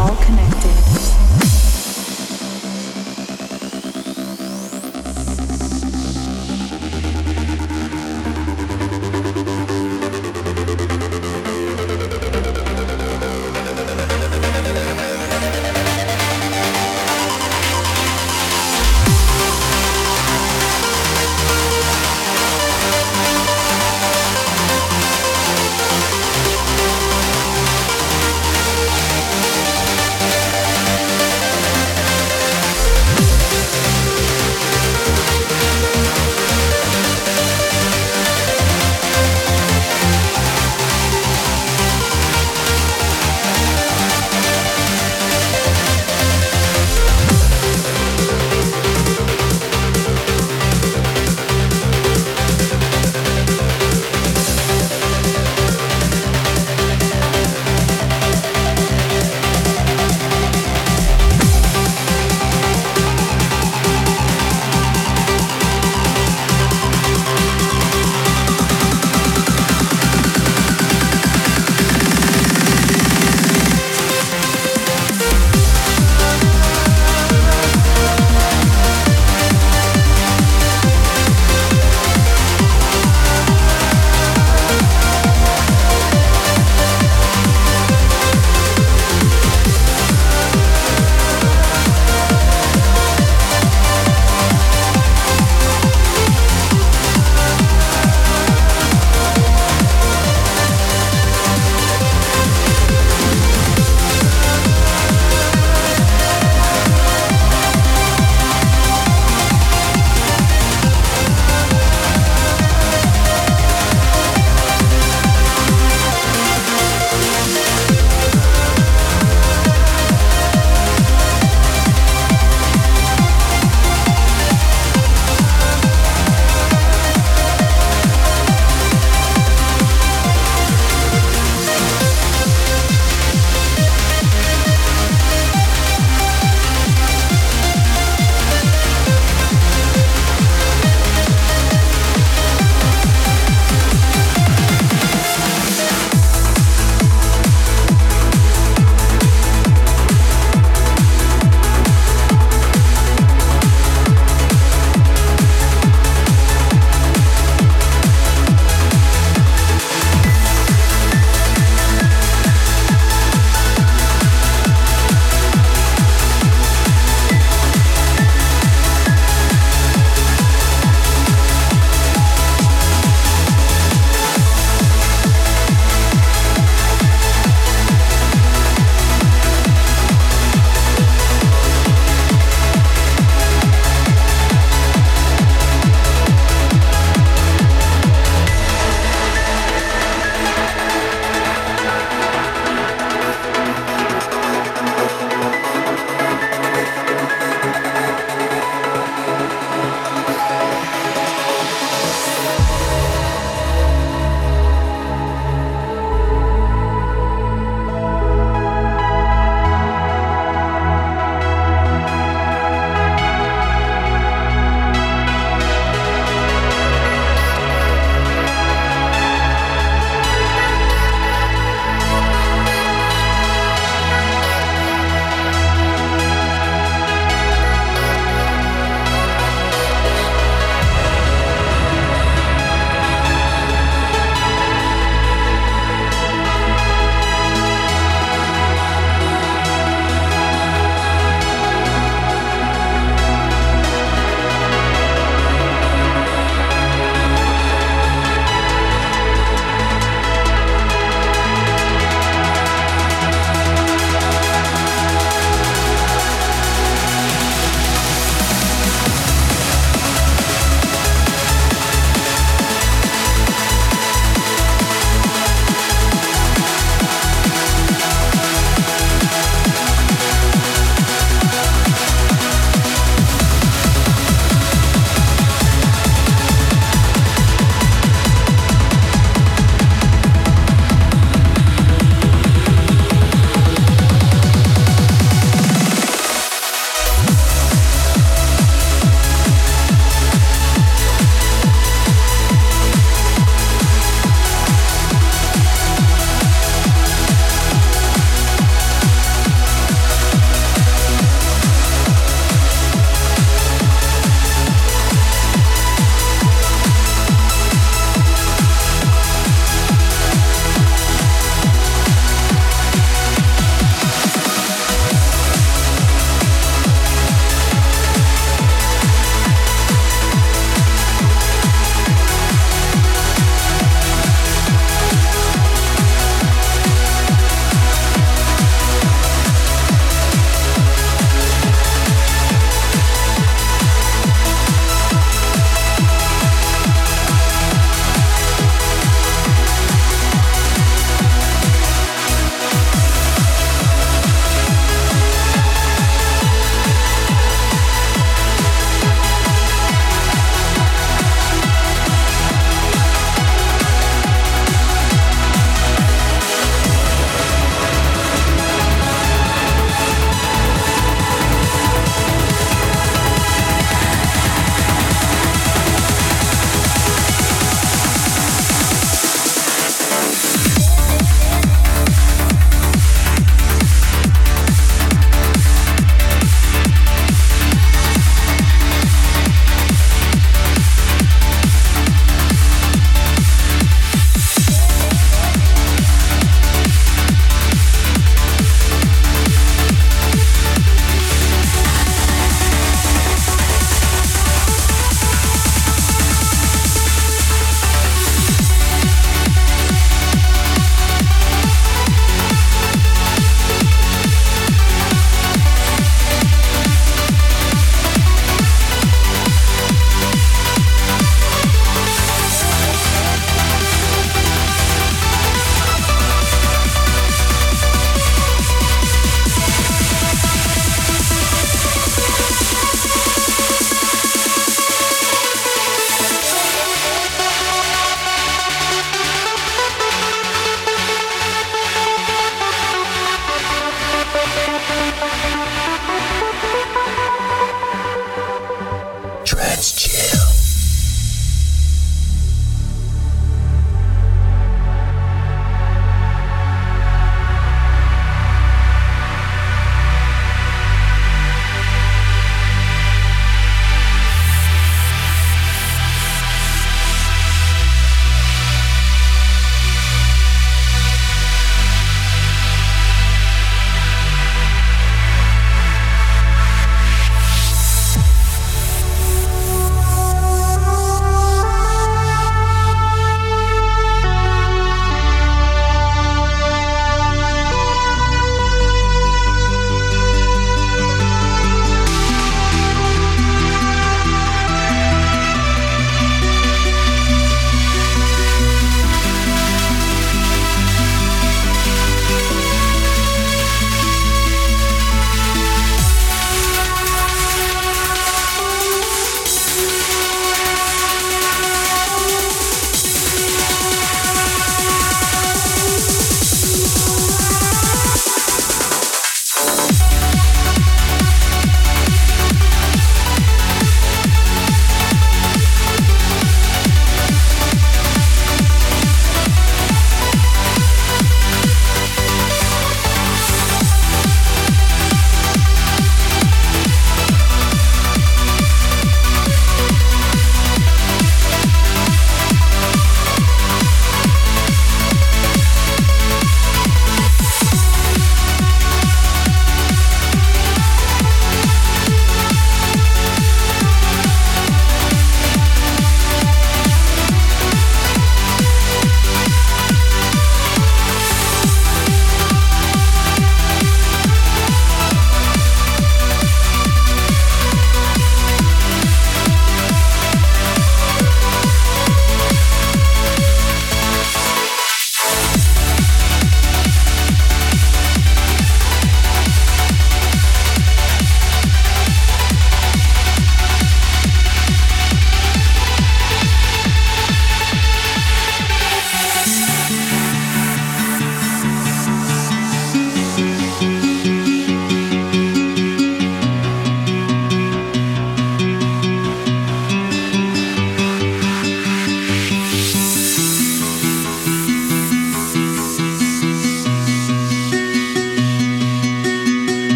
all connected.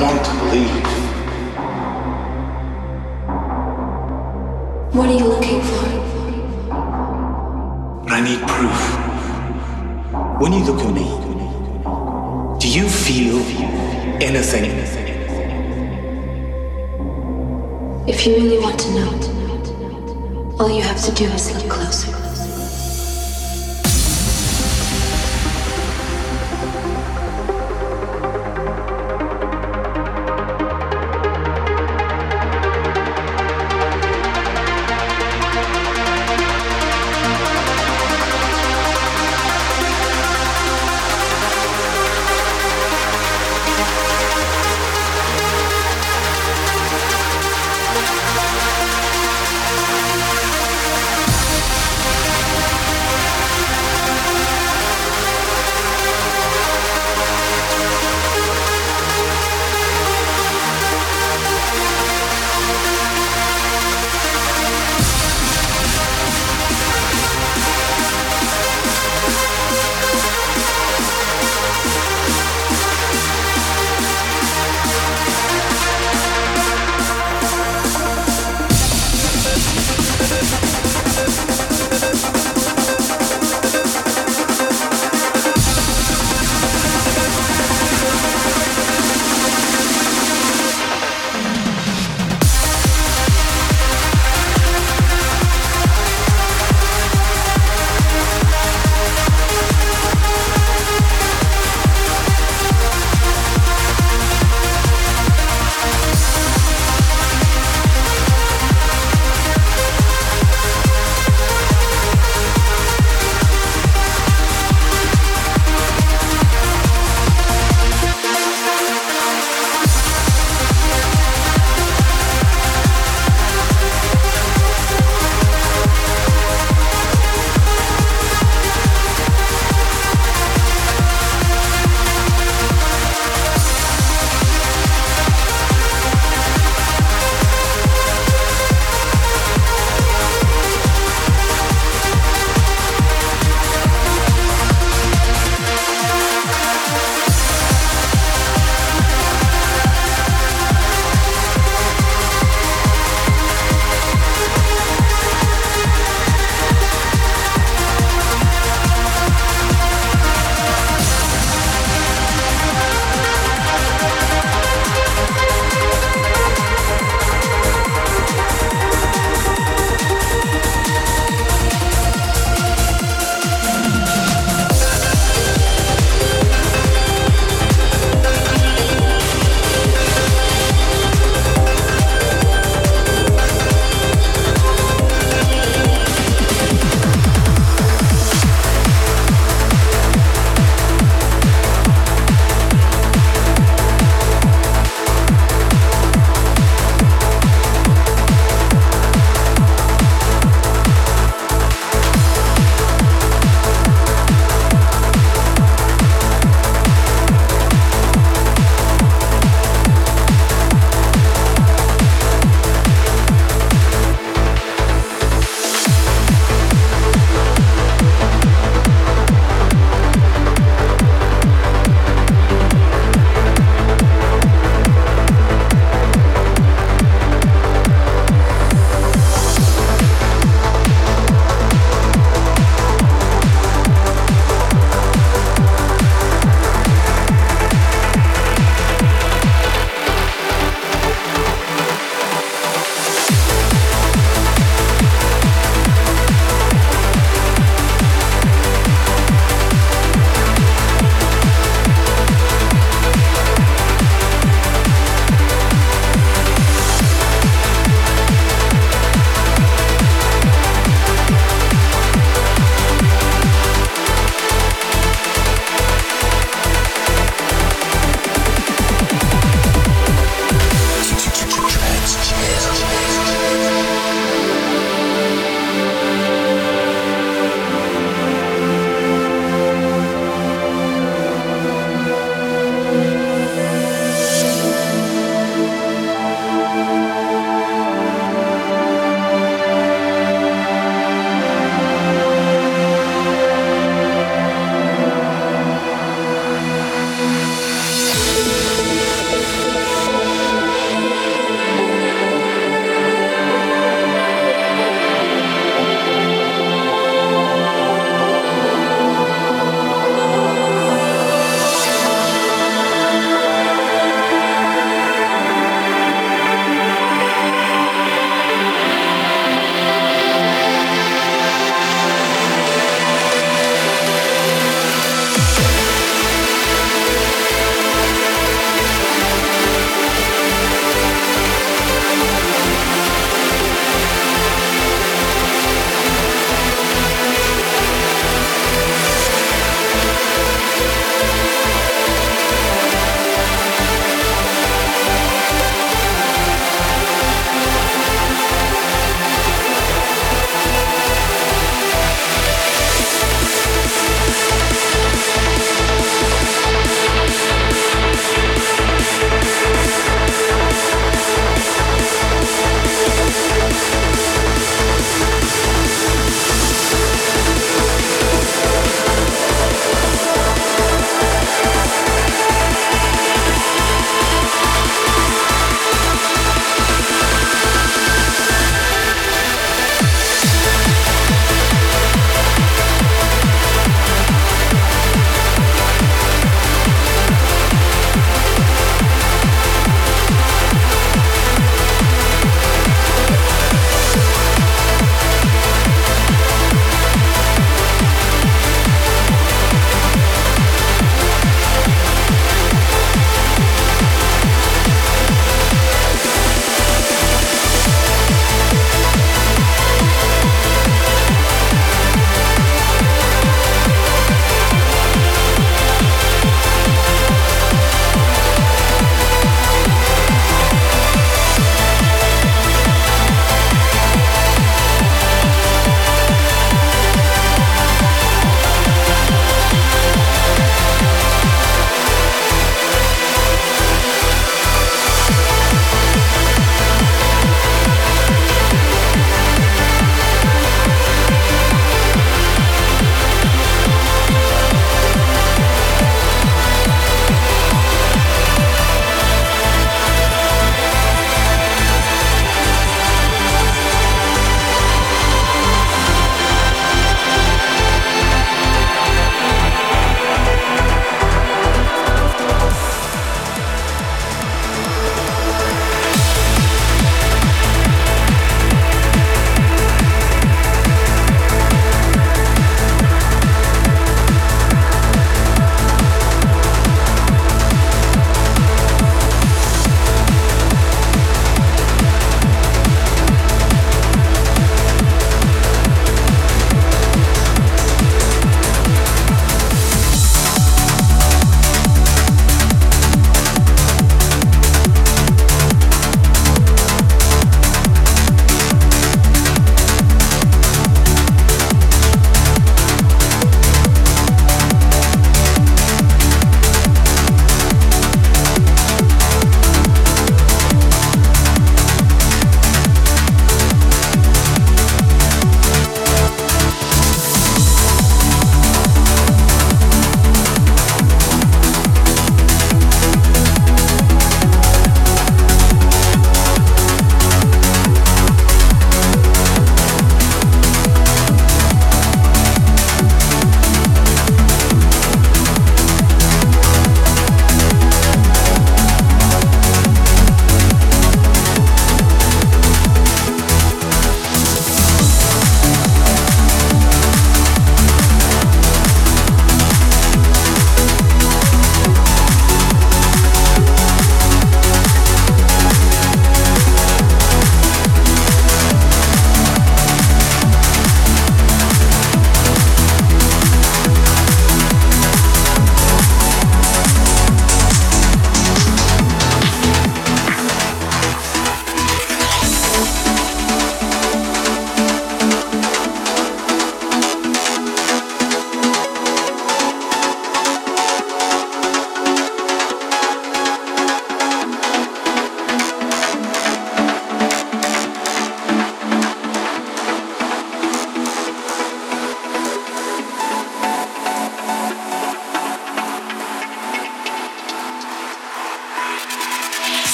Want to believe. What are you looking for? I need proof. When you look at me, do you feel anything? If you really want to know, all you have to do is look closer.